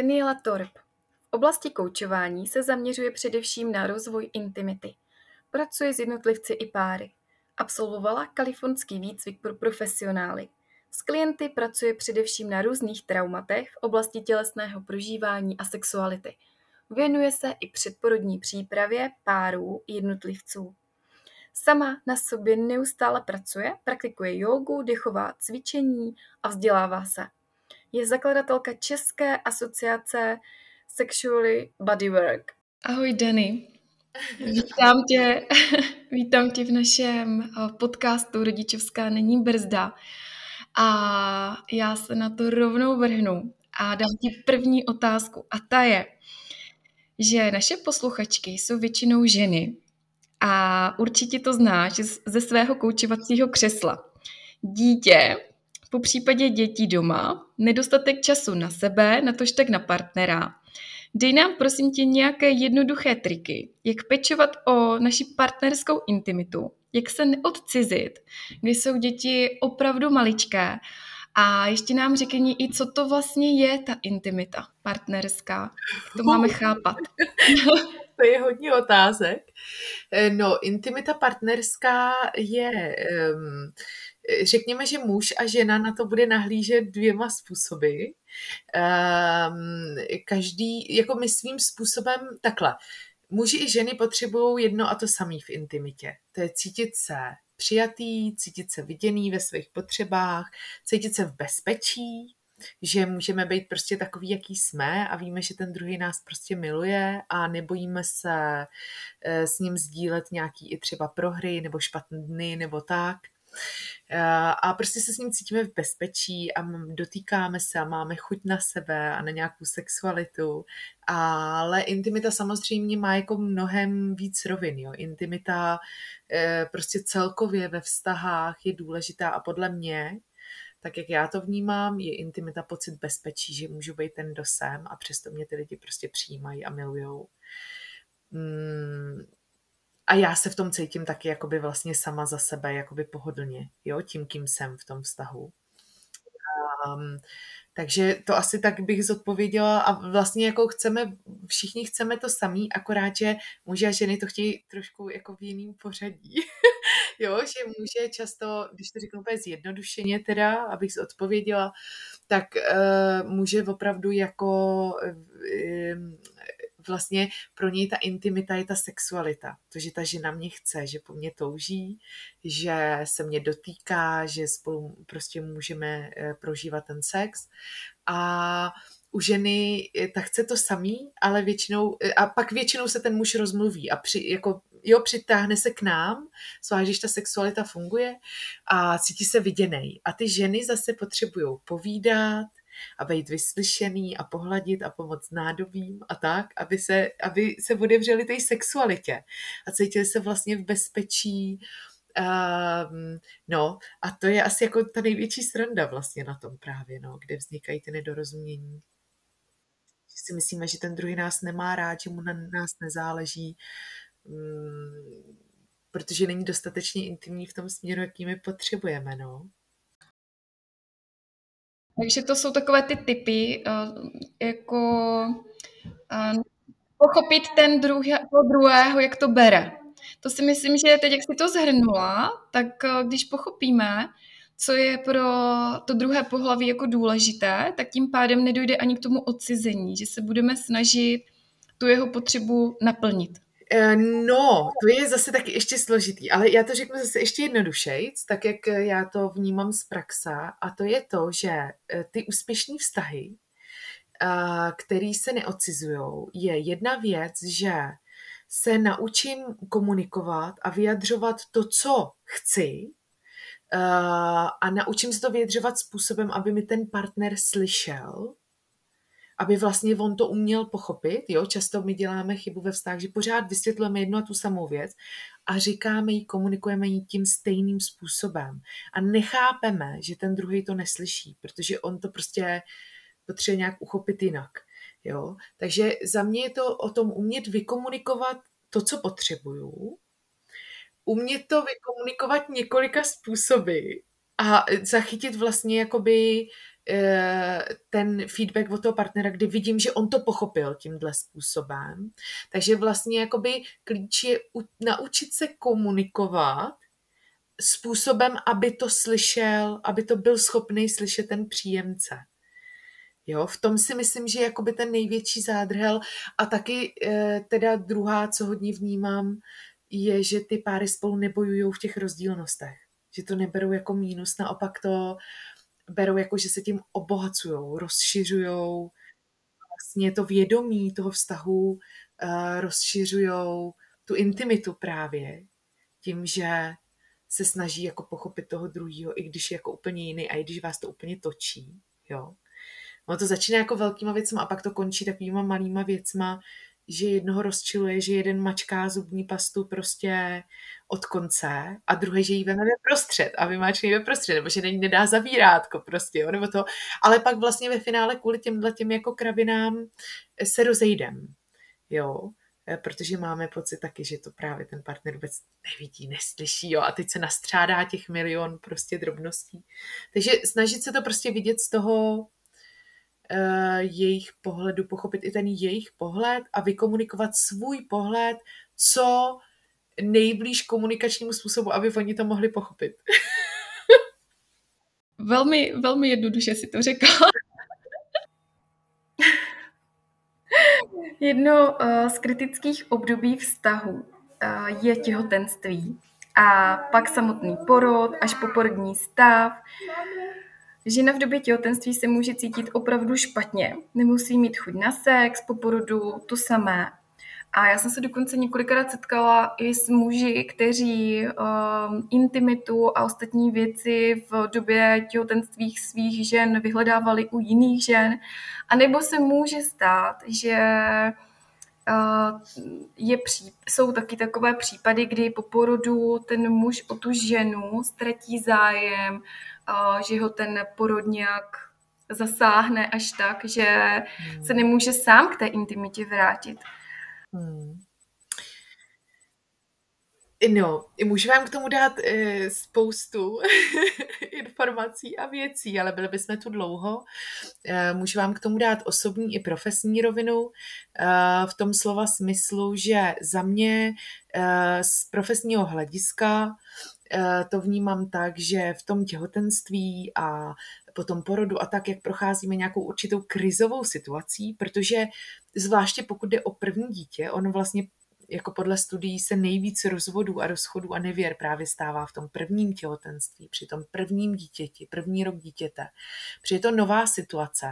Daniela Torp. V oblasti koučování se zaměřuje především na rozvoj intimity. Pracuje s jednotlivci i páry. Absolvovala kalifornský výcvik pro profesionály. S klienty pracuje především na různých traumatech v oblasti tělesného prožívání a sexuality. Věnuje se i předporodní přípravě párů i jednotlivců. Sama na sobě neustále pracuje, praktikuje jogu, dechová cvičení a vzdělává se. Je zakladatelka České asociace Sexually Bodywork. Ahoj Dany. Vítám tě, vítám tě v našem eh, podcastu Rodičovská není brzda. A já se na to rovnou vrhnu a dám ti první otázku. A ta je, že naše posluchačky jsou většinou ženy a určitě to znáš ze svého koučovacího křesla. Dítě, po případě dětí doma, nedostatek času na sebe, natož tak na partnera. Dej nám prosím tě nějaké jednoduché triky, jak pečovat o naši partnerskou intimitu, jak se neodcizit, když jsou děti opravdu maličké. A ještě nám řekni i, co to vlastně je ta intimita partnerská. Jak to máme chápat. to je hodně otázek. Eh, no, intimita partnerská je, um, řekněme, že muž a žena na to bude nahlížet dvěma způsoby. Um, každý, jako my svým způsobem, takhle, muži i ženy potřebují jedno a to samé v intimitě. To je cítit se přijatý, cítit se viděný ve svých potřebách, cítit se v bezpečí, že můžeme být prostě takový, jaký jsme a víme, že ten druhý nás prostě miluje a nebojíme se eh, s ním sdílet nějaký i třeba prohry nebo špatné dny nebo tak. Eh, a prostě se s ním cítíme v bezpečí a dotýkáme se a máme chuť na sebe a na nějakou sexualitu. Ale intimita samozřejmě má jako mnohem víc rovin. Jo. Intimita eh, prostě celkově ve vztahách je důležitá a podle mě tak jak já to vnímám, je intimita pocit bezpečí, že můžu být ten, kdo jsem a přesto mě ty lidi prostě přijímají a milujou. Mm, a já se v tom cítím taky jakoby vlastně sama za sebe, jakoby pohodlně, jo, tím, kým jsem v tom vztahu. Um, takže to asi tak bych zodpověděla a vlastně jako chceme, všichni chceme to samý, akorát, že muži a ženy to chtějí trošku jako v jiným pořadí. jo, že muže často, když to řeknu úplně zjednodušeně teda, abych zodpověděla, tak uh, muže opravdu jako uh, vlastně pro něj ta intimita je ta sexualita. To, že ta žena mě chce, že po mně touží, že se mě dotýká, že spolu prostě můžeme eh, prožívat ten sex. A u ženy eh, tak chce to samý, ale většinou, eh, a pak většinou se ten muž rozmluví a při, jako, jo, přitáhne se k nám, zvlášť, když ta sexualita funguje a cítí se viděnej. A ty ženy zase potřebují povídat, a být vyslyšený a pohladit a pomoct nádobím a tak, aby se, aby se otevřeli té sexualitě a cítili se vlastně v bezpečí, Um, no, a to je asi jako ta největší sranda vlastně na tom právě, no, kde vznikají ty nedorozumění. Že si myslíme, že ten druhý nás nemá rád, že mu na nás nezáleží, um, protože není dostatečně intimní v tom směru, jaký my potřebujeme, no. Takže to jsou takové ty typy, eh, jako eh, pochopit ten druhý, toho druhého, jak to bere. To si myslím, že teď, jak jsi to zhrnula, tak eh, když pochopíme, co je pro to druhé pohlaví jako důležité, tak tím pádem nedojde ani k tomu odcizení, že se budeme snažit tu jeho potřebu naplnit. Eh, no, to je zase taky ještě složitý, ale já to řeknu zase ještě jednodušejc, tak jak já to vnímám z praxa, a to je to, že eh, ty úspěšné vztahy, eh, který se neodcizují, je jedna věc, že se naučím komunikovat a vyjadřovat to, co chci, a naučím se to vyjadřovat způsobem, aby mi ten partner slyšel aby vlastně on to uměl pochopit. Jo? Často my děláme chybu ve vztah, že pořád vysvětlujeme jednu a tu samou věc a říkáme jí, komunikujeme jí tím stejným způsobem. A nechápeme, že ten druhý to neslyší, protože on to prostě potřebuje nějak uchopit jinak. Jo? Takže za mě je to o tom umět vykomunikovat to, co potřebuju, umět to vykomunikovat několika způsoby a zachytit vlastně jakoby Eh, ten feedback od toho partnera, kdy vidím, že on to pochopil tímhle způsobem. Takže vlastně jakoby klíč je naučit se komunikovat způsobem, aby to slyšel, aby to byl schopný slyšet ten příjemce. Jo, v tom si myslím, že jakoby ten největší zádrhel a taky e, teda druhá, co hodně vnímám, je, že ty páry spolu nebojují v těch rozdílnostech. Že to neberou jako mínus, naopak to berou jako, že se tím obohacují, rozšiřují vlastně to vědomí toho vztahu, uh, rozšiřují tu intimitu právě tím, že se snaží jako pochopit toho druhého, i když je jako úplně jiný a i když vás to úplně točí, jo. Ono to začíná jako velkýma věcma a pak to končí takovýma malýma věcma, že jednoho rozčiluje, že jeden mačká zubní pastu prostě od konce a druhý, že jí veme ve prostřed a vymáčkne ve prostřed, nebo že není nedá zavírátko prostě, jo, nebo to. Ale pak vlastně ve finále kvůli těmhle těm jako kravinám se rozejdem, jo, e, protože máme pocit taky, že to právě ten partner vůbec nevidí, neslyší, jo, a teď se nastřádá těch milion prostě drobností. Takže snažit se to prostě vidět z toho uh, jejich pohledu, pochopit i ten jejich pohled a vykomunikovat svůj pohled, co nejblíž komunikačnímu způsobu, aby oni to mohli pochopit. velmi, velmi jednoduše si to řekla. Jedno uh, z kritických období vztahu uh, je těhotenství a pak samotný porod až po porodní stav. Žena v době těhotenství se může cítit opravdu špatně. Nemusí mít chuť na sex, po porodu to samé. A já jsem se dokonce několikrát setkala i s muži, kteří um, intimitu a ostatní věci v době těhotenství svých žen vyhledávali u jiných žen. A nebo se může stát, že uh, je pří, jsou taky takové případy, kdy po porodu ten muž o tu ženu ztratí zájem, uh, že ho ten porod nějak zasáhne až tak, že hmm. se nemůže sám k té intimitě vrátit. Hmm. No, můžu vám k tomu dát e, spoustu informací a věcí, ale byli bychom tu dlouho. E, můžu vám k tomu dát osobní i profesní rovinu e, v tom slova smyslu, že za mě e, z profesního hlediska to vnímám tak, že v tom těhotenství a po tom porodu a tak, jak procházíme nějakou určitou krizovou situací, protože zvláště pokud jde o první dítě, on vlastně jako podle studií se nejvíc rozvodů a rozchodů a nevěr právě stává v tom prvním těhotenství, při tom prvním dítěti, první rok dítěte. Při je to nová situace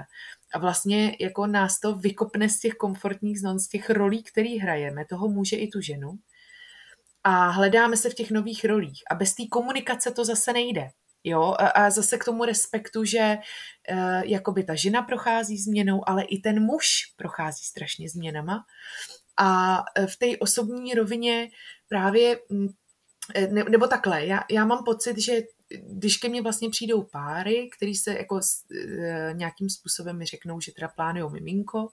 a vlastně jako nás to vykopne z těch komfortních zón, z těch rolí, které hrajeme, toho může i tu ženu. A hledáme se v těch nových rolích. A bez té komunikace to zase nejde. Jo, a, zase k tomu respektu, že uh, jakoby ta žena prochází změnou, ale i ten muž prochází strašně změnama. A e, v té osobní rovině právě, e, ne, nebo takhle, já, já mám pocit, že když ke mně vlastně přijdou páry, který se jako e, nějakým způsobem mi řeknou, že teda plánují miminko,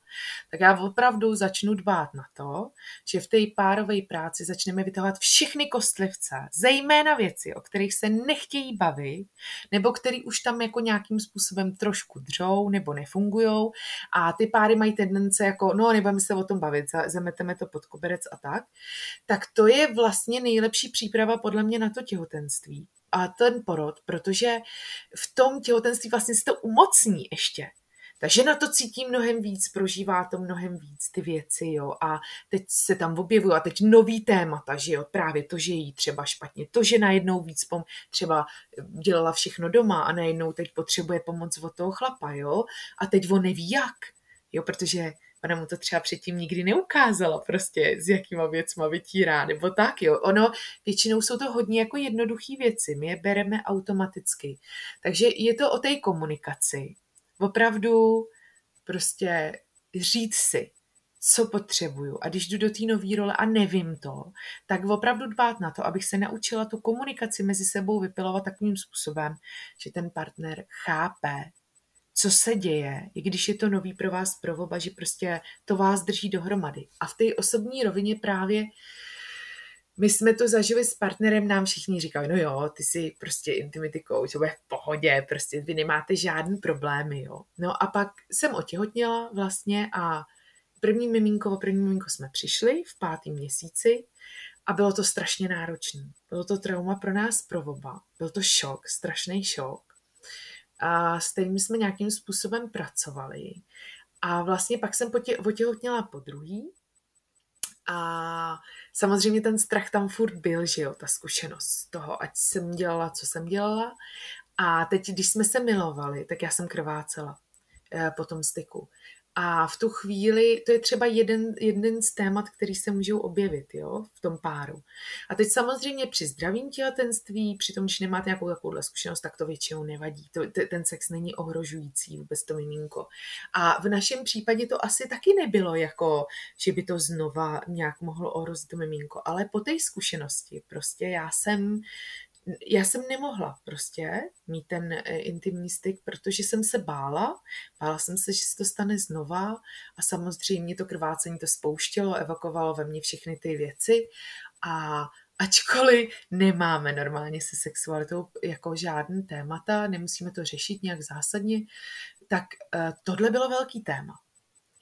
tak já opravdu začnu dbát na to, že v té párové práci začneme vytahovat všechny kostlivce, zejména věci, o kterých se nechtějí bavit, nebo který už tam jako nějakým způsobem trošku dřou nebo nefungujou a ty páry mají tendence jako, no nebudeme se o tom bavit, zameteme to pod koberec a tak, tak to je vlastně nejlepší příprava podle mě na to těhotenství a ten porod, protože v tom těhotenství vlastně se to umocní ještě. Ta žena to cítí mnohem víc, prožívá to mnohem víc, ty věci, jo, a teď se tam objevují a teď nový témata, že jo, právě to, že jí třeba špatně, to, že najednou víc pom, třeba dělala všechno doma a najednou teď potřebuje pomoc od toho chlapa, jo, a teď on neví jak, jo, protože ona mu to třeba předtím nikdy neukázala prostě, s jakýma věcma vytírá, nebo tak, jo. Ono, většinou jsou to hodně jako jednoduché věci, my je bereme automaticky. Takže je to o té komunikaci. Opravdu prostě říct si, co potřebuju. A když jdu do té nové role a nevím to, tak opravdu dbát na to, abych se naučila tu komunikaci mezi sebou vypilovat takovým způsobem, že ten partner chápe, co se děje, i když je to nový pro vás provoba, že prostě to vás drží dohromady. A v té osobní rovině právě my jsme to zažili s partnerem, nám všichni říkali, no jo, ty jsi prostě intimity coach, to bude v pohodě, prostě vy nemáte žádný problémy, jo. No a pak jsem otěhotněla vlastně a první miminko, první miminko jsme přišli v pátém měsíci a bylo to strašně náročné. Bylo to trauma pro nás pro oba. Byl to šok, strašný šok a s kterými jsme nějakým způsobem pracovali. A vlastně pak jsem otěhotněla po druhý a samozřejmě ten strach tam furt byl, že jo, ta zkušenost toho, ať jsem dělala, co jsem dělala. A teď, když jsme se milovali, tak já jsem krvácela eh, po tom styku. A v tu chvíli, to je třeba jeden, jeden z témat, který se můžou objevit jo, v tom páru. A teď samozřejmě při zdravém těhotenství, při tom, když nemáte nějakou takovou zkušenost, tak to většinou nevadí. To, ten sex není ohrožující vůbec to miminko. A v našem případě to asi taky nebylo, jako, že by to znova nějak mohlo ohrozit to miminko. Ale po té zkušenosti prostě já jsem já jsem nemohla prostě mít ten eh, intimní styk, protože jsem se bála. Bála jsem se, že se to stane znova a samozřejmě to krvácení to spouštělo, evakovalo ve mně všechny ty věci a ačkoliv nemáme normálně se sexualitou jako žádný témata, nemusíme to řešit nějak zásadně, tak uh, tohle bylo velký téma.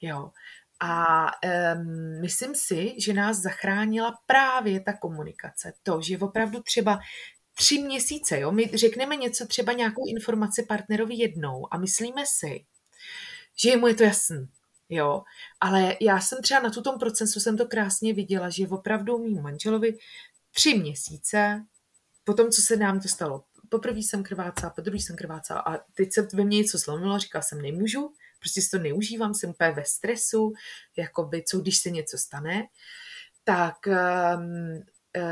Jo. A um, myslím si, že nás zachránila právě ta komunikace. To, že opravdu třeba tři měsíce, jo, my řekneme něco, třeba nějakou informaci partnerovi jednou a myslíme si, že mu je to jasný, jo, ale já jsem třeba na tom procesu jsem to krásně viděla, že opravdu mým manželovi tři měsíce, po tom, co se nám to stalo, poprvé jsem krvácela, po druhý jsem krvácela a teď se ve mně něco zlomilo, říkala jsem, nemůžu, prostě si to neužívám, jsem úplně ve stresu, jakoby, co když se něco stane, tak um,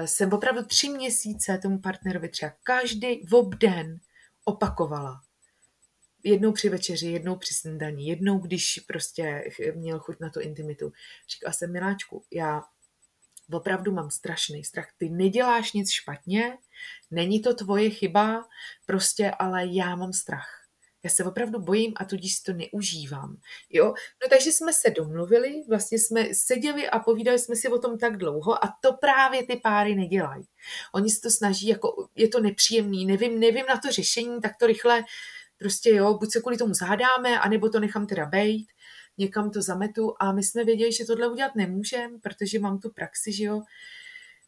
jsem opravdu tři měsíce tomu partnerovi třeba každý obden opakovala. Jednou při večeři, jednou při snídaní, jednou, když prostě měl chuť na tu intimitu. Říkala jsem, miláčku, já opravdu mám strašný strach. Ty neděláš nic špatně, není to tvoje chyba, prostě, ale já mám strach. Já se opravdu bojím a tudíž to neužívám. Jo? No takže jsme se domluvili, vlastně jsme seděli a povídali jsme si o tom tak dlouho a to právě ty páry nedělají. Oni se to snaží, jako je to nepříjemný, nevím, nevím na to řešení, tak to rychle prostě jo, buď se kvůli tomu zádáme, anebo to nechám teda bejt, někam to zametu a my jsme věděli, že tohle udělat nemůžeme, protože mám tu praxi, že jo.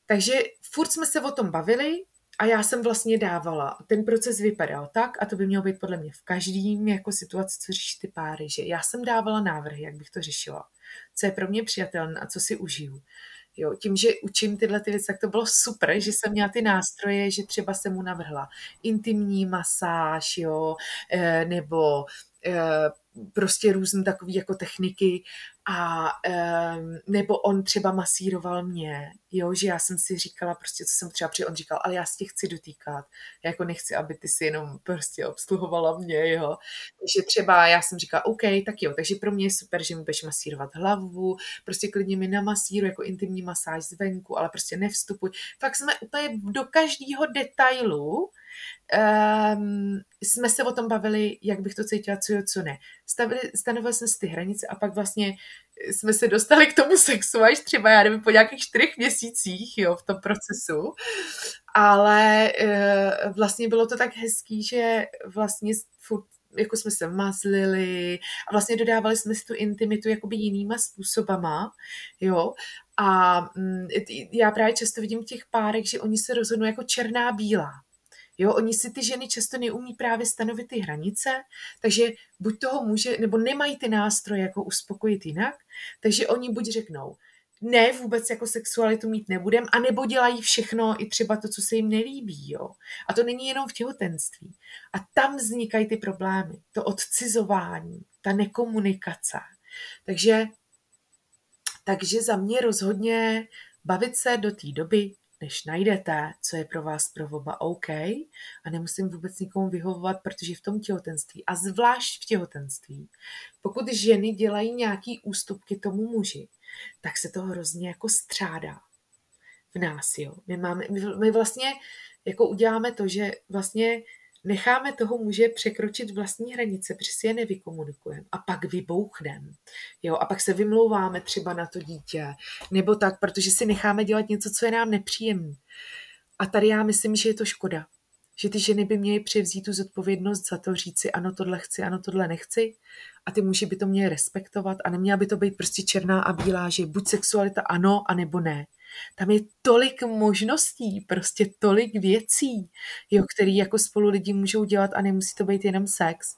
Takže furt jsme se o tom bavili, a já jsem vlastně dávala, ten proces vypadal tak, a to by mělo být podle mě v každém jako situaci, co řeší ty páry, že já jsem dávala návrhy, jak bych to řešila, co je pro mě přijatelné a co si užiju. Jo, tím, že učím tyhle ty věci, tak to bylo super, že jsem měla ty nástroje, že třeba jsem mu navrhla intimní masáž, jo, eh, nebo eh, prostě různé takové jako techniky a um, nebo on třeba masíroval mě, jo, že já jsem si říkala prostě, co jsem třeba při on říkal, ale já si tě chci dotýkat, já jako nechci, aby ty si jenom prostě obsluhovala mě, jo. Takže třeba já jsem říkala, OK, tak jo, takže pro mě je super, že mi budeš masírovat hlavu, prostě klidně mi namasíru jako intimní masáž zvenku, ale prostě nevstupuj. Fakt jsme úplně do každého detailu um, jsme se o tom bavili, jak bych to cítila, co jo, co ne. Stavili, stanovili jsme si ty hranice a pak vlastně jsme se dostali k tomu sexu až třeba, já nevím, po nějakých čtyřech měsících, jo, v tom procesu. Ale uh, vlastně bylo to tak hezký, že vlastně furt jako jsme se mazlili a vlastně dodávali jsme si tu intimitu jakoby jinýma způsobama, jo. A mm, já právě často vidím v těch párech, že oni se rozhodnou jako černá bílá Jo, oni si ty ženy často neumí právě stanovit ty hranice, takže buď toho může, nebo nemají ty nástroje, jako uspokojit jinak, takže oni buď řeknou, ne, vůbec jako sexualitu mít nebudem, anebo dělají všechno, i třeba to, co se jim nelíbí, jo. A to není jenom v těhotenství. A tam vznikají ty problémy, to odcizování, ta nekomunikace. Takže, takže za mě rozhodně bavit se do té doby, než najdete, co je pro vás pro oba OK a nemusím vůbec nikomu vyhovovat, protože v tom těhotenství a zvlášť v těhotenství, pokud ženy dělají nějaký ústupky tomu muži, tak se to hrozně jako střádá v nás, jo. My, máme, my, vlastně jako uděláme to, že vlastně necháme toho muže překročit vlastní hranice, protože si je nevykomunikujeme a pak vybouchneme. Jo, a pak se vymlouváme třeba na to dítě, nebo tak, protože si necháme dělat něco, co je nám nepříjemné. A tady já myslím, že je to škoda. Že ty ženy by měly převzít tu zodpovědnost za to říci, ano, tohle chci, ano, tohle nechci. A ty muži by to měli respektovat a neměla by to být prostě černá a bílá, že buď sexualita ano, anebo ne. Tam je tolik možností, prostě tolik věcí, jo, které jako spolu lidi můžou dělat a nemusí to být jenom sex.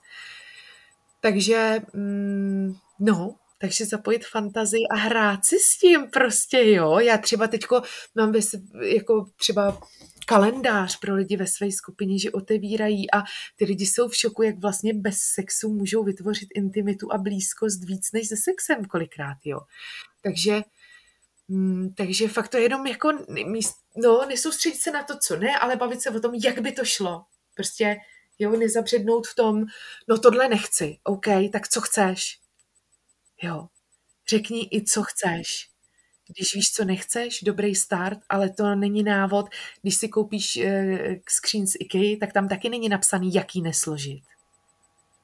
Takže, mm, no, takže zapojit fantazii a hrát si s tím prostě, jo. Já třeba teďko mám ve, jako třeba kalendář pro lidi ve své skupině, že otevírají a ty lidi jsou v šoku, jak vlastně bez sexu můžou vytvořit intimitu a blízkost víc než se sexem kolikrát, jo. Takže Mm, takže fakt to je jenom jako, no, nesoustředit se na to, co ne, ale bavit se o tom, jak by to šlo. Prostě, jo, nezabřednout v tom, no tohle nechci, OK, tak co chceš? Jo, řekni i, co chceš. Když víš, co nechceš, dobrý start, ale to není návod. Když si koupíš uh, skříň z IKEA, tak tam taky není napsaný, jaký nesložit.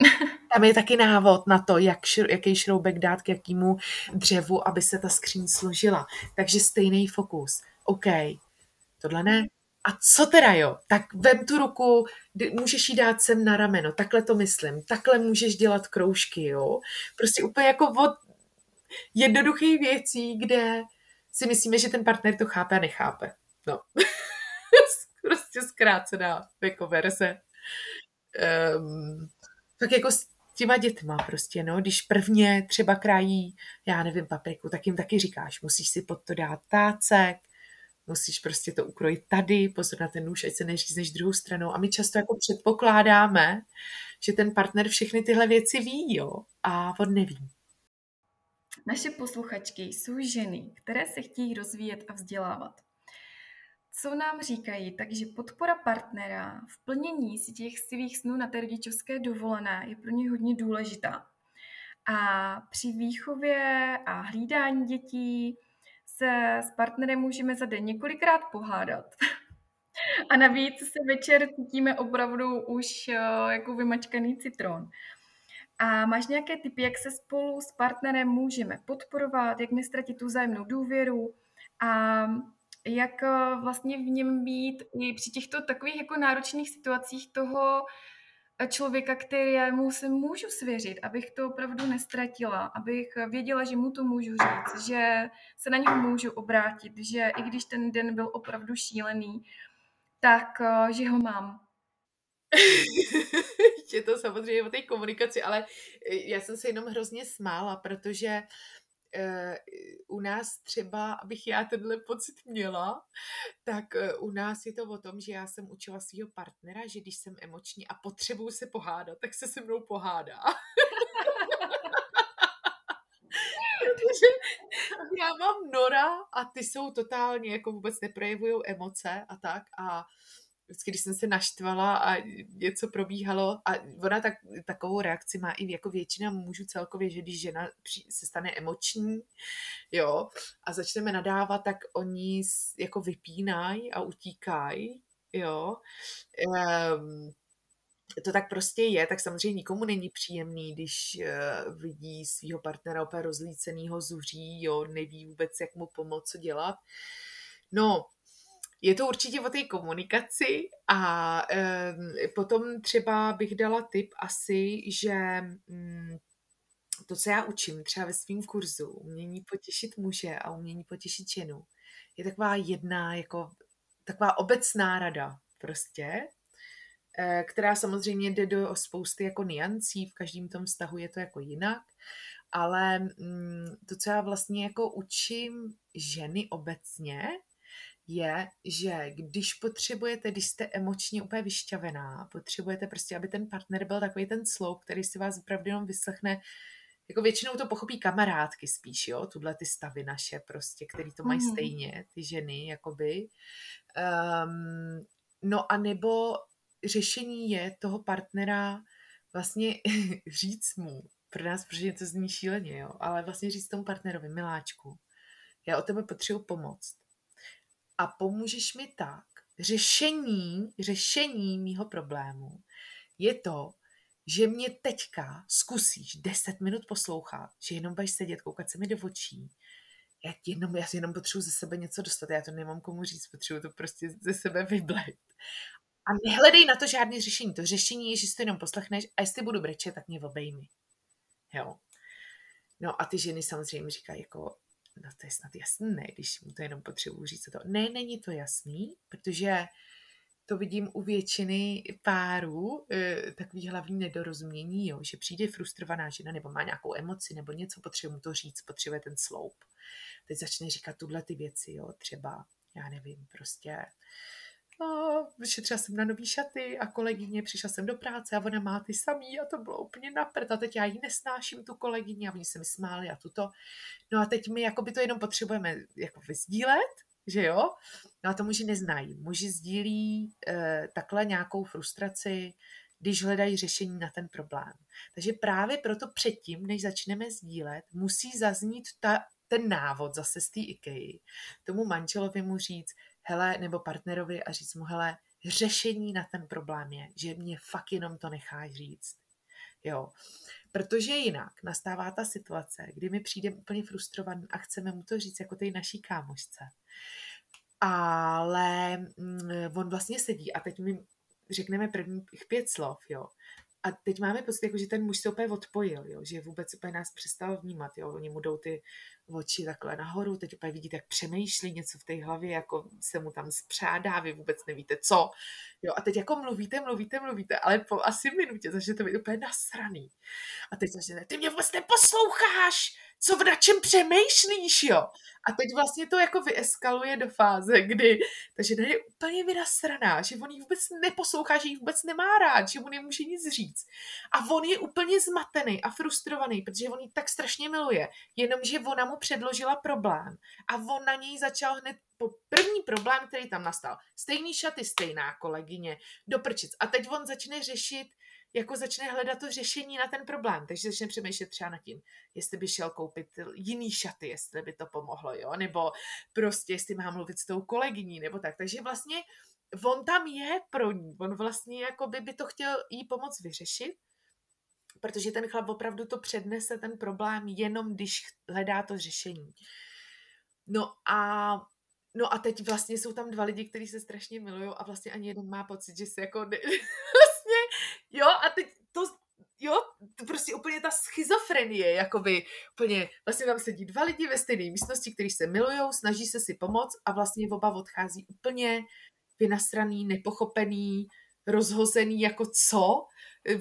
Tam je taky návod na to, jak, jaký šroubek dát k jakému dřevu, aby se ta skříň složila. Takže stejný fokus. OK, tohle ne. A co teda jo? Tak vem tu ruku, můžeš jí dát sem na rameno, takhle to myslím, takhle můžeš dělat kroužky, jo? Prostě úplně jako od jednoduchých věcí, kde si myslíme, že ten partner to chápe a nechápe. No. prostě zkrácená jako verze. Um, tak jako těma dětma prostě, no, když prvně třeba krají, já nevím, papriku, tak jim taky říkáš, musíš si pod to dát tácek, musíš prostě to ukrojit tady, pozor na ten nůž, ať se neřízneš druhou stranou. A my často jako předpokládáme, že ten partner všechny tyhle věci ví, jo, a on neví. Naše posluchačky jsou ženy, které se chtějí rozvíjet a vzdělávat co nám říkají, takže podpora partnera v plnění si těch svých snů na té rodičovské dovolené je pro ně hodně důležitá. A při výchově a hlídání dětí se s partnerem můžeme za den několikrát pohádat. A navíc se večer cítíme opravdu už eh, jako vymačkaný citron. A máš nějaké typy, jak se spolu s partnerem můžeme podporovat, jak nestratit tu zájemnou důvěru a jak eh, vlastně v něm být i při těchto takových jako náročných situacích toho eh, člověka, kterému se můžu svěřit, abych to opravdu nestratila, abych věděla, že mu to můžu říct, že se na něho můžu obrátit, že i když ten den byl opravdu šílený, tak eh, že ho mám. je to samozřejmě o té komunikaci, ale já jsem se jenom hrozně smála, protože Eh, u nás třeba, abych já tenhle pocit měla, tak eh, u nás je to o tom, že já jsem učila svého partnera, že když jsem emoční a potřebuju se pohádat, tak se se mnou pohádá. Protože já mám Nora a ty jsou totálně, jako vůbec neprojevují emoce a tak a vždycky, když jsem se naštvala a něco probíhalo a ona tak, takovou reakci má i jako většina mužů celkově, že když žena se stane emoční, jo, a začneme nadávat, tak oni jako vypínají a utíkají, jo. Um, to tak prostě je, tak samozřejmě nikomu není příjemný, když uh, vidí svého partnera opět rozlícenýho, zuří, jo, neví vůbec, jak mu pomoct, co dělat. No, je to určitě o té komunikaci a e, potom třeba bych dala tip asi, že mm, to, co já učím třeba ve svém kurzu, umění potěšit muže a umění potěšit ženu, je taková jedna, jako taková obecná rada prostě, eh, která samozřejmě jde do spousty jako niancí, v každém tom vztahu je to jako jinak, ale mm, to, co já vlastně jako učím ženy obecně, je, že když potřebujete, když jste emočně úplně vyšťavená, potřebujete prostě, aby ten partner byl takový ten sloup, který si vás opravdu jenom vyslechne, jako většinou to pochopí kamarádky spíš, jo, tuhle ty stavy naše prostě, který to mají mm. stejně, ty ženy, jakoby. Um, no a nebo řešení je toho partnera vlastně říct mu, pro nás, protože to zní šíleně, jo, ale vlastně říct tomu partnerovi, miláčku, já o tebe potřebuji pomoct a pomůžeš mi tak. Řešení, řešení mýho problému je to, že mě teďka zkusíš 10 minut poslouchat, že jenom budeš sedět, koukat se mi do očí. Já, jenom, já jenom potřebuji ze sebe něco dostat, já to nemám komu říct, potřebuji to prostě ze sebe vyblet. A nehledej na to žádné řešení. To řešení je, že si to jenom poslechneš a jestli budu brečet, tak mě obejmi. Jo. No a ty ženy samozřejmě říkají jako, no to je snad jasné, když mu to jenom potřebuji říct. To. Ne, není to jasný, protože to vidím u většiny párů, e, takový hlavní nedorozumění, jo, že přijde frustrovaná žena nebo má nějakou emoci nebo něco, potřebuje mu to říct, potřebuje ten sloup. Teď začne říkat tuhle ty věci, jo, třeba, já nevím, prostě a šetřila jsem na nový šaty a kolegyně, přišla jsem do práce a ona má ty samý a to bylo úplně napřed a teď já ji nesnáším, tu kolegyni a oni se mi smáli a tuto. No a teď my jako by to jenom potřebujeme jako vyzdílet, že jo? No a to muži neznají. Muži sdílí e, takhle nějakou frustraci, když hledají řešení na ten problém. Takže právě proto předtím, než začneme sdílet, musí zaznít ta, ten návod zase z té IKEA. Tomu manželovi mu říct, hele, nebo partnerovi a říct mu, hele, řešení na ten problém je, že mě fakt jenom to necháš říct. Jo. Protože jinak nastává ta situace, kdy my přijdeme úplně frustrovaný a chceme mu to říct jako té naší kámošce. Ale mm, on vlastně sedí a teď my řekneme prvních pět slov, jo. A teď máme pocit, jako, že ten muž se úplně odpojil, jo? že vůbec úplně nás přestal vnímat. Jo? Oni mu jdou ty oči takhle nahoru, teď úplně vidíte, jak přemýšlí něco v té hlavě, jako se mu tam spřádá, vy vůbec nevíte co. Jo? A teď jako mluvíte, mluvíte, mluvíte, ale po asi minutě začnete být úplně nasraný. A teď začnete, ty mě vůbec neposloucháš, co v čem přemýšlíš, jo. A teď vlastně to jako vyeskaluje do fáze, kdy ta žena je úplně vynasraná, že on ji vůbec neposlouchá, že ji vůbec nemá rád, že mu nemůže nic říct. A on je úplně zmatený a frustrovaný, protože on ji tak strašně miluje, jenomže ona mu předložila problém a on na něj začal hned po první problém, který tam nastal. Stejný šaty, stejná kolegyně, do prčic. A teď on začne řešit jako začne hledat to řešení na ten problém, takže začne přemýšlet třeba nad tím, jestli by šel koupit jiný šaty, jestli by to pomohlo, jo, nebo prostě jestli má mluvit s tou kolegyní, nebo tak. Takže vlastně on tam je pro ní, on vlastně jako by, by to chtěl jí pomoct vyřešit, protože ten chlap opravdu to přednese ten problém jenom, když hledá to řešení. No a No a teď vlastně jsou tam dva lidi, kteří se strašně milují a vlastně ani jeden má pocit, že se jako ne, Jo, a teď to, jo, to prostě úplně ta schizofrenie, jakoby úplně, vlastně tam sedí dva lidi ve stejné místnosti, kteří se milují, snaží se si pomoct a vlastně oba odchází úplně vynasraný, nepochopený, rozhozený, jako co?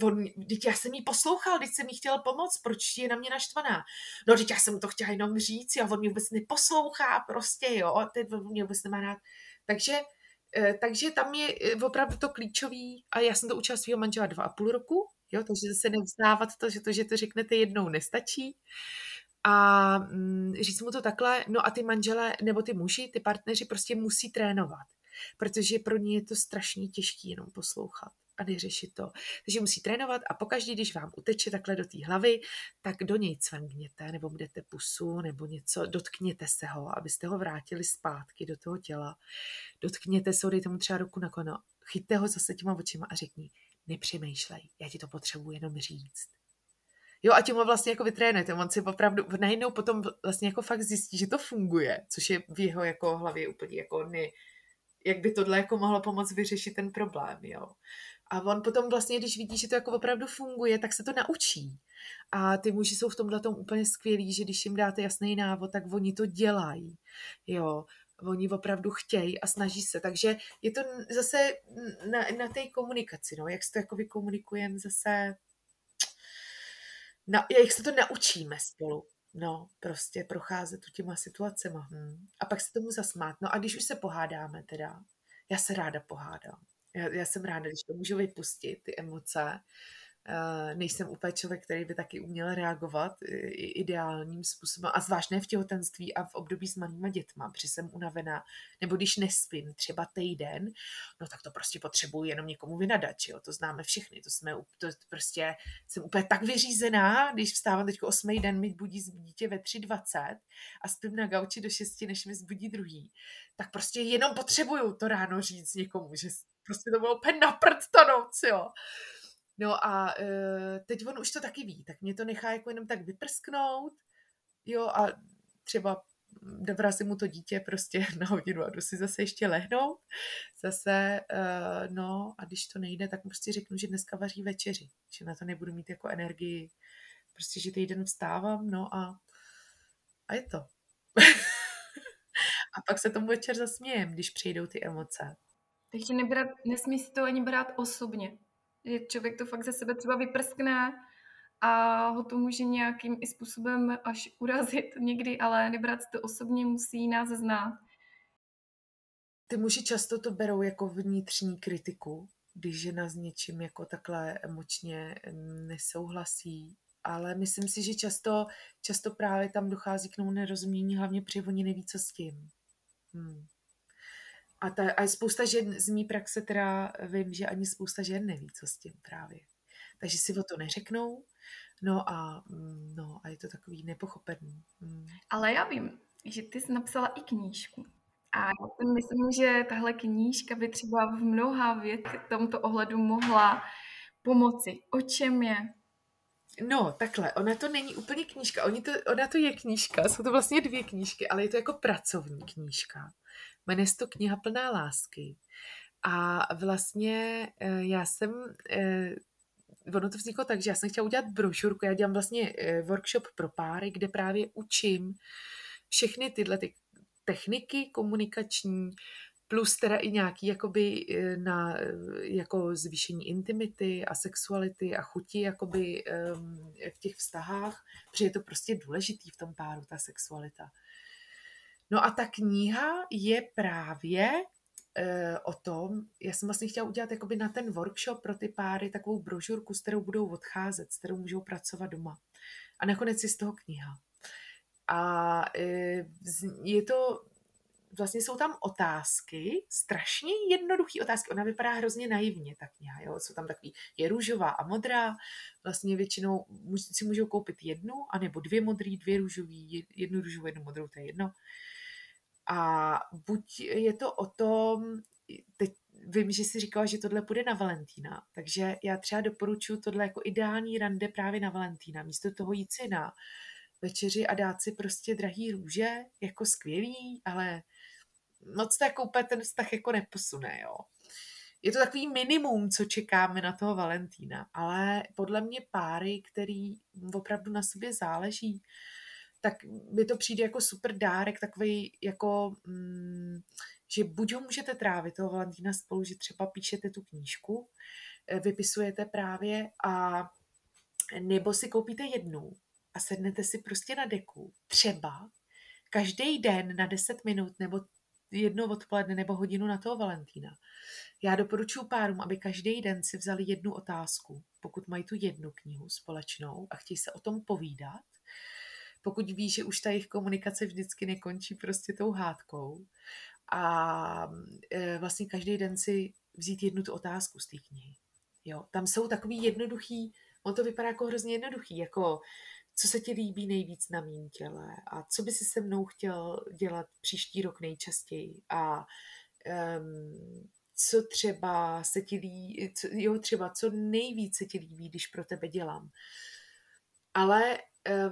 On, teď já jsem jí poslouchal, teď jsem jí chtěl pomoct, proč je na mě naštvaná? No, teď já jsem mu to chtěla jenom říct, a on mě vůbec neposlouchá, prostě, jo, teď on mě vůbec nemá rád. Takže Eh, takže tam je eh, opravdu to klíčový, a já jsem to učila svého manžela dva a půl roku, jo, takže se nevzdávat to, že to, že to řeknete jednou, nestačí. A mm, říct mu to takhle, no a ty manžele, nebo ty muži, ty partneři prostě musí trénovat, protože pro ně je to strašně těžké jenom poslouchat a neřešit to. Takže musí trénovat a pokaždý, když vám uteče takhle do té hlavy, tak do něj cvangněte, nebo budete pusu, nebo něco, dotkněte se ho, abyste ho vrátili zpátky do toho těla. Dotkněte se ho, dejte mu třeba ruku na kono, chyťte ho zase těma očima a řekni, nepřemýšlej, já ti to potřebuji jenom říct. Jo, a tím ho vlastně jako vytrénujete. On si opravdu najednou potom vlastně jako fakt zjistí, že to funguje, což je v jeho jako hlavě úplně jako ne, jak by tohle jako mohlo pomoct vyřešit ten problém, jo. A on potom vlastně, když vidí, že to jako opravdu funguje, tak se to naučí. A ty muži jsou v tomhle tom úplně skvělí, že když jim dáte jasný návod, tak oni to dělají. Jo. Oni opravdu chtějí a snaží se. Takže je to zase na, na té komunikaci, no, jak se to jako vykomunikujeme zase, na, jak se to naučíme spolu. No, prostě procházet tu těma situacema. Hm. A pak se tomu zasmát. No a když už se pohádáme teda, já se ráda pohádám. Já, já jsem ráda, když to můžu vypustit, ty emoce, nejsem úplně člověk, který by taky uměl reagovat ideálním způsobem, a zvlášť ne v těhotenství a v období s malýma dětma, protože jsem unavená, nebo když nespím třeba týden, no tak to prostě potřebuji jenom někomu vynadat, jo? to známe všechny, to jsme, to prostě, jsem úplně tak vyřízená, když vstávám teď osmý den, mi budí dítě ve 3.20 a spím na gauči do 6, než mi zbudí druhý, tak prostě jenom potřebuju to ráno říct někomu, že prostě to bylo úplně naprd ta noc, jo. No a uh, teď on už to taky ví, tak mě to nechá jako jenom tak vyprsknout, jo, a třeba vrazím mu to dítě prostě na hodinu a jdu si zase ještě lehnout. Zase, uh, no a když to nejde, tak prostě řeknu, že dneska vaří večeři, že na to nebudu mít jako energii. Prostě, že týden vstávám, no a, a je to. a pak se tomu večer zasmějem, když přijdou ty emoce. Takže nebrat, nesmí si to ani brát osobně že člověk to fakt ze sebe třeba vyprskne a ho to může nějakým i způsobem až urazit někdy, ale nebrat to osobně, musí nás znát. Ty muži často to berou jako vnitřní kritiku, když žena s něčím jako takhle emočně nesouhlasí, ale myslím si, že často, často právě tam dochází k tomu nerozumění, hlavně protože oni neví, co s tím. Hmm. A, ta, a spousta žen z mý praxe teda vím, že ani spousta žen neví, co s tím právě. Takže si o to neřeknou, no a, mm, no a je to takový nepochopený. Mm. Ale já vím, že ty jsi napsala i knížku. A já si myslím, že tahle knížka by třeba v mnoha věc tomto ohledu mohla pomoci. O čem je? No, takhle, ona to není úplně knížka, Oni to, ona to je knížka, jsou to vlastně dvě knížky, ale je to jako pracovní knížka. Jmenuje se to kniha plná lásky. A vlastně eh, já jsem, eh, ono to vzniklo tak, že já jsem chtěla udělat brožurku, já dělám vlastně eh, workshop pro páry, kde právě učím všechny tyhle ty techniky komunikační, plus teda i nějaký jakoby na jako zvýšení intimity a sexuality a chuti jakoby v těch vztahách, protože je to prostě důležitý v tom páru, ta sexualita. No a ta kniha je právě e, o tom, já jsem vlastně chtěla udělat jakoby na ten workshop pro ty páry takovou brožurku, s kterou budou odcházet, s kterou můžou pracovat doma. A nakonec je z toho kniha. A e, je to, vlastně jsou tam otázky, strašně jednoduché otázky. Ona vypadá hrozně naivně, ta kniha. Jo? Jsou tam takový, je růžová a modrá. Vlastně většinou si můžou koupit jednu, anebo dvě modrý, dvě růžový, jednu růžovou, jednu modrou, to je jedno. A buď je to o tom, teď vím, že jsi říkala, že tohle půjde na Valentína, takže já třeba doporučuji tohle jako ideální rande právě na Valentína. Místo toho jít si na večeři a dát si prostě drahý růže, jako skvělý, ale moc to jako úplně ten vztah jako neposune, jo. Je to takový minimum, co čekáme na toho Valentína, ale podle mě páry, který opravdu na sobě záleží, tak mi to přijde jako super dárek, takový jako, mm, že buď ho můžete trávit toho Valentína spolu, že třeba píšete tu knížku, eh, vypisujete právě a nebo si koupíte jednu a sednete si prostě na deku, třeba každý den na 10 minut nebo jedno odpoledne nebo hodinu na toho Valentína. Já doporučuji párům, aby každý den si vzali jednu otázku, pokud mají tu jednu knihu společnou a chtějí se o tom povídat, pokud ví, že už ta jejich komunikace vždycky nekončí prostě tou hádkou. A e, vlastně každý den si vzít jednu tu otázku z té knihy. Jo, tam jsou takový jednoduchý, on to vypadá jako hrozně jednoduchý, jako co se ti líbí nejvíc na mým těle a co by si se mnou chtěl dělat příští rok nejčastěji a um, co třeba se ti líbí, co, jo, třeba co nejvíc se ti líbí, když pro tebe dělám. Ale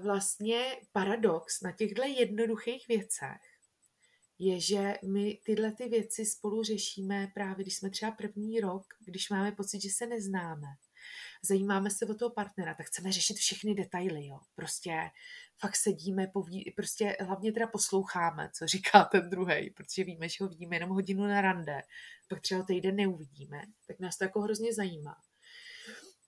vlastně paradox na těchto jednoduchých věcech je, že my tyhle ty věci spolu řešíme právě, když jsme třeba první rok, když máme pocit, že se neznáme. zajímáme se o toho partnera, tak chceme řešit všechny detaily, jo. Prostě fakt sedíme, poví, prostě hlavně teda posloucháme, co říká ten druhý, protože víme, že ho vidíme jenom hodinu na rande, pak třeba týden neuvidíme, tak nás to jako hrozně zajímá.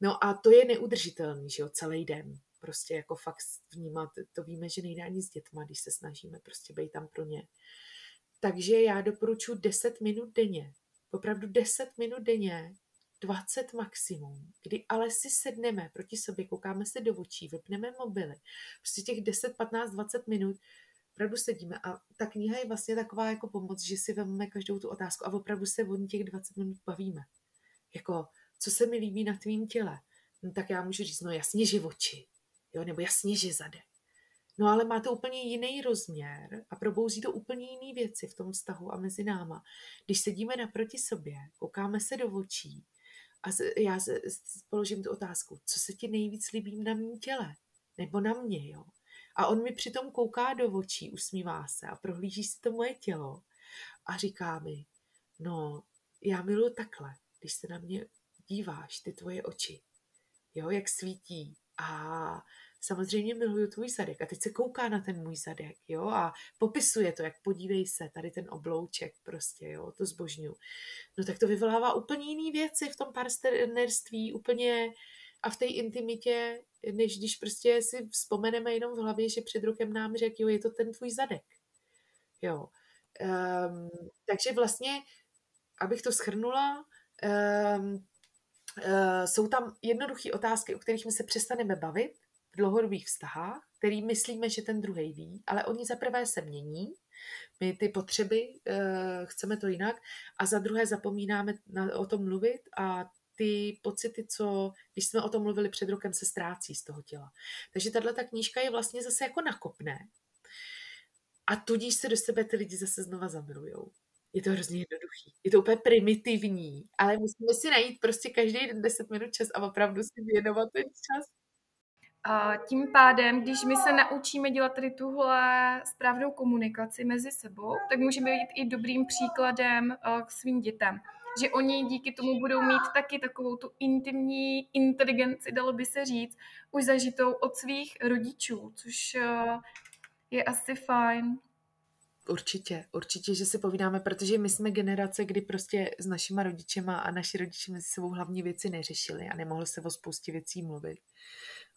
No a to je neudržitelný, že jo, celý den. Prostě jako fakt vnímat, to víme, že nejde ani s dětma, když se snažíme prostě být tam pro ně. Takže já doporučuji 10 minut denně. Opravdu 10 minut denně, 20 maximum, kdy ale si sedneme proti sobě, koukáme se do očí, vypneme mobily. Prostě těch 10, 15, 20 minut opravdu sedíme a ta kniha je vlastně taková jako pomoc, že si vezmeme každou tu otázku a opravdu se o těch 20 minut bavíme. Jako, co se mi líbí na tvým těle? No, tak já můžu říct, no jasně, že oči, jo, nebo jasně, že zadek. No ale má to úplně jiný rozměr a probouzí to úplně jiné věci v tom vztahu a mezi náma. Když sedíme naproti sobě, koukáme se do očí a já položím tu otázku, co se ti nejvíc líbí na mém těle? Nebo na mě, jo? A on mi přitom kouká do očí, usmívá se a prohlíží si to moje tělo a říká mi, no, já miluji takhle, když se na mě díváš, ty tvoje oči, jo, jak svítí a samozřejmě miluju tvůj zadek a teď se kouká na ten můj zadek, jo, a popisuje to, jak podívej se, tady ten oblouček prostě, jo, to zbožňu. No tak to vyvolává úplně jiné věci v tom partnerství, úplně a v té intimitě, než když prostě si vzpomeneme jenom v hlavě, že před rokem nám řekl, jo, je to ten tvůj zadek. Jo. Um, takže vlastně, abych to schrnula, um, uh, jsou tam jednoduché otázky, o kterých my se přestaneme bavit, v dlouhodobých vztahách, který myslíme, že ten druhý ví, ale oni za prvé se mění, my ty potřeby uh, chceme to jinak a za druhé zapomínáme na, o tom mluvit a ty pocity, co, když jsme o tom mluvili před rokem, se ztrácí z toho těla. Takže tahle ta knížka je vlastně zase jako nakopné. A tudíž se do sebe ty lidi zase znova zamilujou. Je to hrozně jednoduchý. Je to úplně primitivní, ale musíme si najít prostě každý den 10 minut čas a opravdu si věnovat ten čas a tím pádem, když my se naučíme dělat tady tuhle správnou komunikaci mezi sebou, tak můžeme být i dobrým příkladem eh, k svým dětem. Že oni díky tomu budou mít taky takovou tu intimní inteligenci, dalo by se říct, už zažitou od svých rodičů, což eh, je asi fajn. Určitě, určitě, že si povídáme, protože my jsme generace, kdy prostě s našima rodičema a naši rodiče mezi sebou hlavní věci neřešili a nemohlo se o spoustě věcí mluvit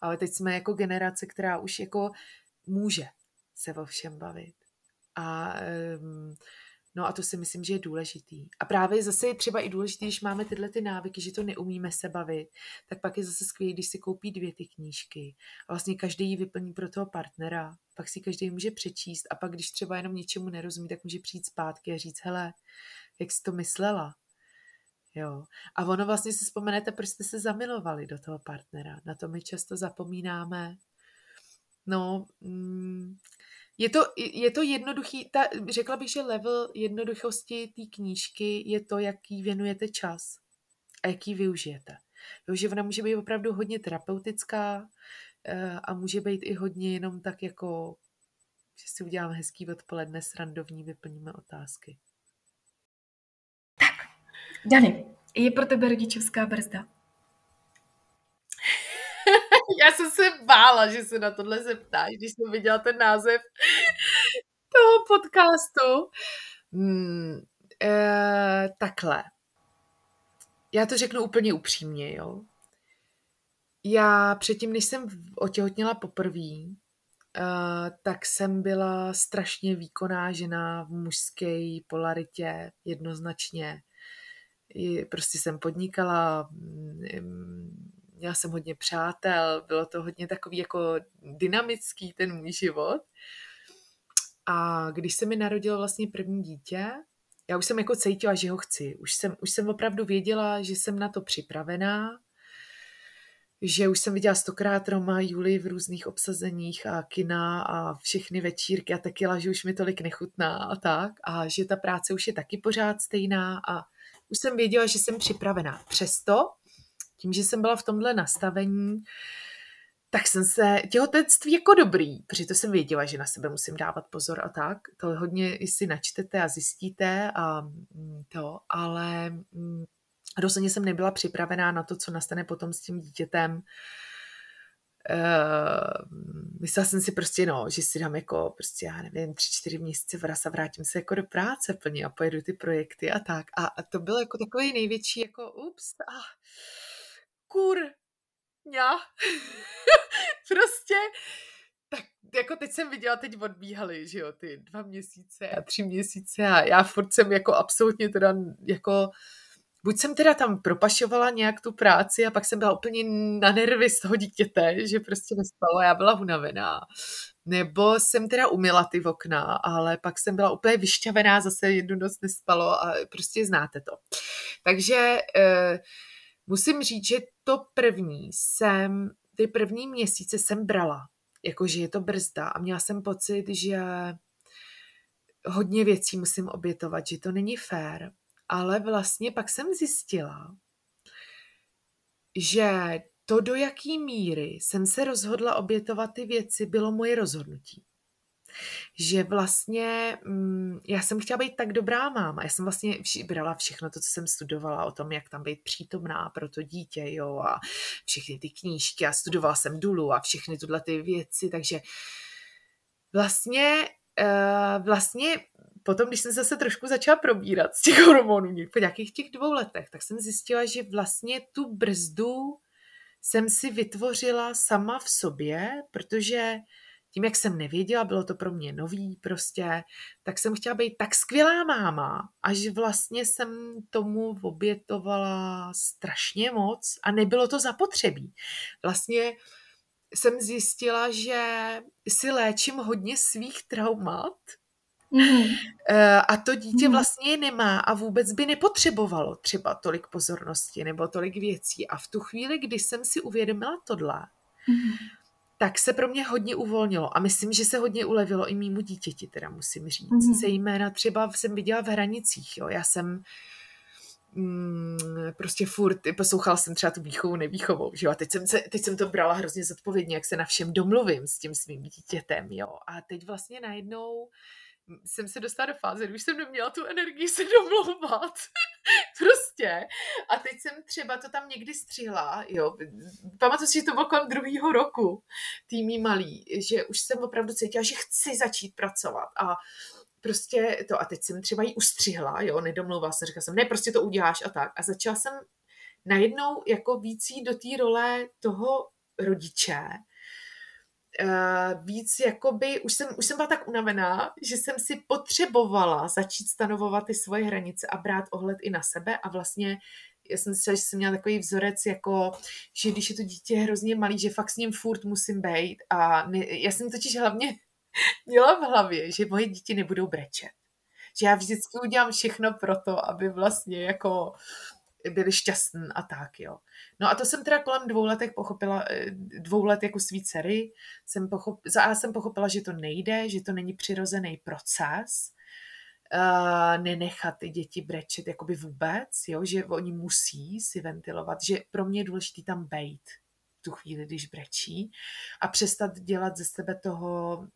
ale teď jsme jako generace, která už jako může se o všem bavit. A um, No a to si myslím, že je důležitý. A právě zase je třeba i důležité, když máme tyhle ty návyky, že to neumíme se bavit, tak pak je zase skvělé, když si koupí dvě ty knížky a vlastně každý ji vyplní pro toho partnera, pak si každý může přečíst a pak, když třeba jenom něčemu nerozumí, tak může přijít zpátky a říct, hele, jak jsi to myslela, Jo. A ono vlastně si vzpomenete, proč jste se zamilovali do toho partnera. Na to my často zapomínáme. No, mm, je to, je to jednoduchý, ta, řekla bych, že level jednoduchosti té knížky je to, jaký věnujete čas a jaký využijete. Jo, že ona může být opravdu hodně terapeutická eh, a může být i hodně jenom tak jako, že si uděláme hezký odpoledne, srandovní, vyplníme otázky. Dany, je pro tebe rodičovská brzda? Já jsem se bála, že se na tohle zeptáš, když jsem viděla ten název toho podcastu. Hmm, e, takhle. Já to řeknu úplně upřímně, jo. Já předtím, než jsem otěhotněla poprvé, uh, tak jsem byla strašně výkonná žena v mužské polaritě, jednoznačně prostě jsem podnikala, mm, měla jsem hodně přátel, bylo to hodně takový jako dynamický ten můj život. A když se mi narodilo vlastně první dítě, já už jsem jako cítila, že ho chci. Už jsem, už jsem opravdu věděla, že jsem na to připravená, že už jsem viděla stokrát Roma, Juli v různých obsazeních a kina a všechny večírky a taky, že už mi tolik nechutná a tak a že ta práce už je taky pořád stejná a už jsem věděla, že jsem připravená. Přesto, tím, že jsem byla v tomhle nastavení, tak jsem se, těhotenství jako dobrý, protože to jsem věděla, že na sebe musím dávat pozor a tak, to hodně si načtete a zjistíte a mm, to, ale mm, rozhodně jsem nebyla připravená na to, co nastane potom s tím dítětem. Uh, myslela jsem si prostě, no, že si dám jako prostě, já nevím, tři, čtyři měsíce vraz a vrátím se jako do práce plně a pojedu ty projekty a tak. A, to bylo jako takový největší, jako ups, ah, kur, já. prostě, tak jako teď jsem viděla, teď odbíhaly, že jo, ty dva měsíce a tři měsíce a já furt jsem jako absolutně teda jako buď jsem teda tam propašovala nějak tu práci a pak jsem byla úplně na nervy z toho dítěte, že prostě nespalo, já byla unavená. Nebo jsem teda umila ty okna, ale pak jsem byla úplně vyšťavená, zase jednu noc nespalo a prostě znáte to. Takže eh, musím říct, že to první jsem, ty první měsíce jsem brala, jakože je to brzda a měla jsem pocit, že hodně věcí musím obětovat, že to není fér, ale vlastně pak jsem zjistila, že to, do jaký míry jsem se rozhodla obětovat ty věci, bylo moje rozhodnutí. Že vlastně mm, já jsem chtěla být tak dobrá máma. Já jsem vlastně brala všechno to, co jsem studovala o tom, jak tam být přítomná pro to dítě, jo, a všechny ty knížky a studovala jsem Dulu a všechny tyhle ty věci, takže vlastně uh, vlastně potom, když jsem se zase trošku začala probírat z těch hormonů po nějakých těch dvou letech, tak jsem zjistila, že vlastně tu brzdu jsem si vytvořila sama v sobě, protože tím, jak jsem nevěděla, bylo to pro mě nový prostě, tak jsem chtěla být tak skvělá máma, až vlastně jsem tomu obětovala strašně moc a nebylo to zapotřebí. Vlastně jsem zjistila, že si léčím hodně svých traumat, Mm. A to dítě mm. vlastně nemá a vůbec by nepotřebovalo třeba tolik pozornosti nebo tolik věcí. A v tu chvíli, kdy jsem si uvědomila tohle, mm. Tak se pro mě hodně uvolnilo. A myslím, že se hodně ulevilo i mýmu dítěti, teda musím říct. Mm. Zejména třeba jsem viděla v hranicích. Jo. Já jsem mm, prostě furt, poslouchala jsem třeba tu výchovu, nevýchovou, že jo, a teď jsem, se, teď jsem to brala hrozně zodpovědně, jak se na všem domluvím s tím svým dítětem, jo, a teď vlastně najednou jsem se dostala do fáze, když jsem neměla tu energii se domlouvat. prostě. A teď jsem třeba to tam někdy střihla, jo. Pamatuju si, že to bylo kolem druhého roku, týmí malý, že už jsem opravdu cítila, že chci začít pracovat. A prostě to, a teď jsem třeba jí ustřihla, jo, nedomlouvala jsem, říkala jsem, ne, prostě to uděláš a tak. A začala jsem najednou jako víc do té role toho rodiče, uh, víc jakoby, už jsem, už jsem byla tak unavená, že jsem si potřebovala začít stanovovat ty svoje hranice a brát ohled i na sebe a vlastně já jsem si že jsem měla takový vzorec, jako, že když je to dítě hrozně malý, že fakt s ním furt musím být a ne, já jsem totiž hlavně měla v hlavě, že moje děti nebudou brečet. Že já vždycky udělám všechno pro to, aby vlastně jako byli šťastní a tak, jo. No a to jsem teda kolem dvou letech pochopila, eh, dvou let jako svý dcery, jsem pochop, za A jsem pochopila, že to nejde, že to není přirozený proces, uh, nenechat ty děti brečet jakoby vůbec, jo, že oni musí si ventilovat, že pro mě je důležité tam bejt tu chvíli, když brečí a přestat dělat ze sebe toho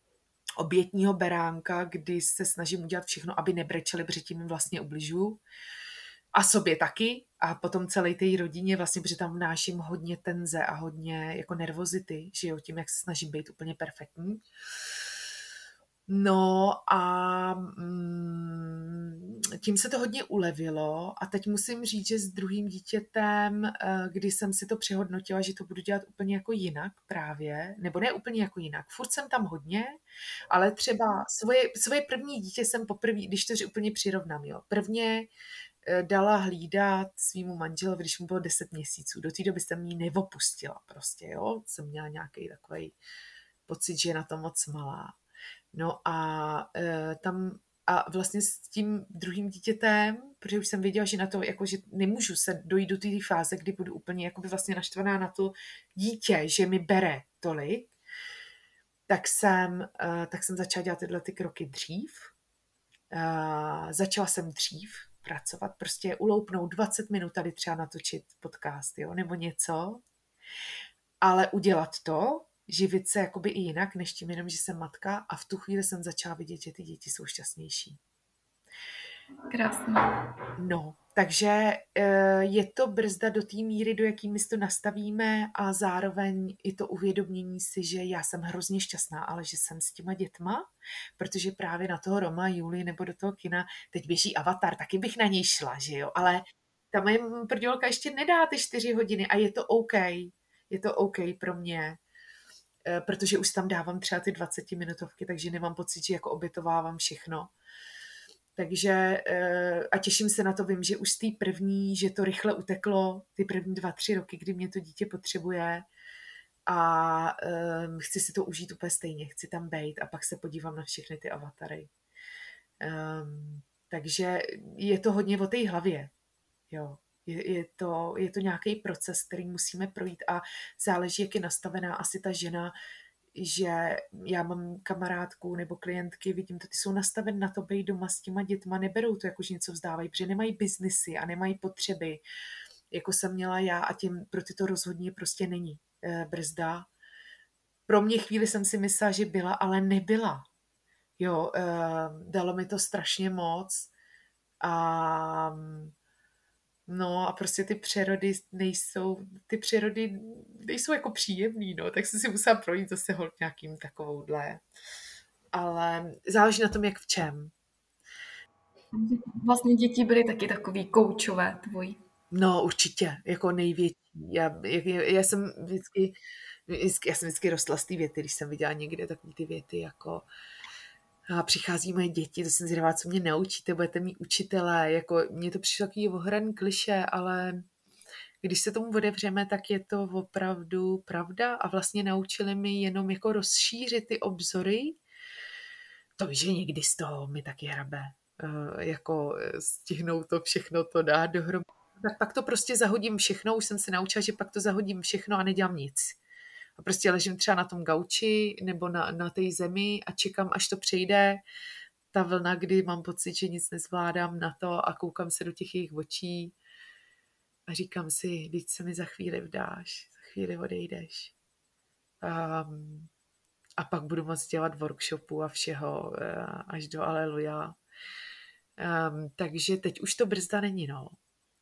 obětního beránka, kdy se snažím udělat všechno, aby nebrečeli, protože tím vlastně ubližuju a sobě taky a potom celé té rodině vlastně, protože tam vnáším hodně tenze a hodně jako nervozity, že jo, tím, jak se snažím být úplně perfektní. No a mm, tím se to hodně ulevilo a teď musím říct, že s druhým dítětem, eh, kdy jsem si to přehodnotila, že to budu dělat úplně jako jinak právě, nebo ne úplně jako jinak, furt jsem tam hodně, ale třeba svoje, svoje první dítě jsem poprvé, když to úplně přirovnám, jo, prvně dala hlídat svýmu manželovi, když mu bylo 10 měsíců. Do té doby jsem jí nevopustila prostě, jo. Jsem měla nějaký takový pocit, že je na to moc malá. No a e, tam a vlastně s tím druhým dítětem, protože už jsem věděla, že na to, jako, že nemůžu se dojít do té fáze, kdy budu úplně jakoby vlastně naštvaná na to dítě, že mi bere tolik, tak jsem, uh, tak jsem začala dělat tyhle ty kroky dřív. Začala jsem dřív, pracovat, prostě uloupnout 20 minut tady třeba natočit podcast, jo, nebo něco, ale udělat to, živit se jakoby i jinak, než tím jenom, že jsem matka a v tu chvíli jsem začala vidět, že ty děti jsou šťastnější. Krásné. No, takže eh, je to brzda do té míry, do jaký my to nastavíme a zároveň i to uvědomění si, že já jsem hrozně šťastná, ale že jsem s těma dětma, protože právě na toho Roma, Juli nebo do toho kina teď běží Avatar, taky bych na něj šla, že jo, ale ta moje prdělka ještě nedá ty čtyři hodiny a je to OK. Je to OK pro mě, eh, protože už tam dávám třeba ty 20 minutovky, takže nemám pocit, že jako obětovávám všechno. Takže eh, a těším se na to, vím, že už z té první, že to rychle uteklo, ty první dva, tři roky, kdy mě to dítě potřebuje a um, chci si to užít úplně stejně, chci tam být a pak se podívám na všechny ty avatary. Um, takže je to hodně o té hlavě. Jo. Je, je, to, je to nějaký proces, který musíme projít a záleží, jak je nastavená asi ta žena, že já mám kamarádku nebo klientky, vidím to, ty jsou nastaven na to být doma s těma dětma, neberou to jako, že něco vzdávají, protože nemají biznisy a nemají potřeby, jako jsem měla já a tím pro ty to rozhodně prostě není e, brzda. Pro mě chvíli jsem si myslela, že byla, ale nebyla. Jo, e, dalo mi to strašně moc a No a prostě ty přírody nejsou, ty přírody nejsou jako příjemný, no, tak jsem si musela projít zase hod nějakým takovouhle. Ale záleží na tom, jak v čem. Vlastně děti byly taky takový koučové tvoji. No určitě, jako největší. Já, já, já jsem vždycky, vždycky, já jsem vždycky rostla z té věty, když jsem viděla někde takové ty věty jako a přichází moje děti, to jsem zvědavá, co mě naučíte, budete mít učitelé, jako mně to přišlo takový ohraný kliše, ale když se tomu odevřeme, tak je to opravdu pravda a vlastně naučili mi jenom jako rozšířit ty obzory. To že někdy z toho mi taky hrabe, uh, jako stihnout to všechno to dát dohromady. Tak pak to prostě zahodím všechno, už jsem se naučila, že pak to zahodím všechno a nedělám nic a prostě ležím třeba na tom gauči nebo na, na té zemi a čekám, až to přejde ta vlna, kdy mám pocit, že nic nezvládám na to a koukám se do těch jejich očí a říkám si, teď se mi za chvíli vdáš, za chvíli odejdeš. Um, a pak budu moct dělat workshopu a všeho uh, až do aleluja. Um, takže teď už to brzda není, no.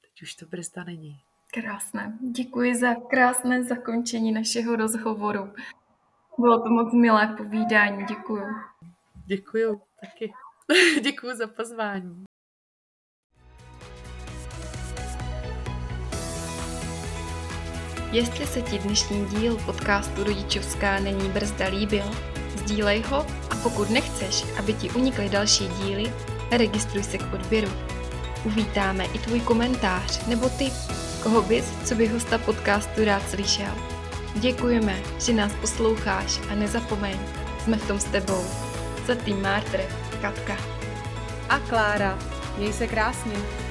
Teď už to brzda není. Krásné. Děkuji za krásné zakončení našeho rozhovoru. Bylo to moc milé povídání. Děkuji. Děkuji taky. Děkuji za pozvání. Jestli se ti dnešní díl podcastu Rodičovská není brzda líbil, sdílej ho a pokud nechceš, aby ti unikly další díly, registruj se k odběru. Uvítáme i tvůj komentář nebo tip Koho bys, co by hosta podcastu rád slyšel? Děkujeme, že nás posloucháš a nezapomeň, jsme v tom s tebou. Za tým Mártr, Katka. A Klára. Měj se krásně.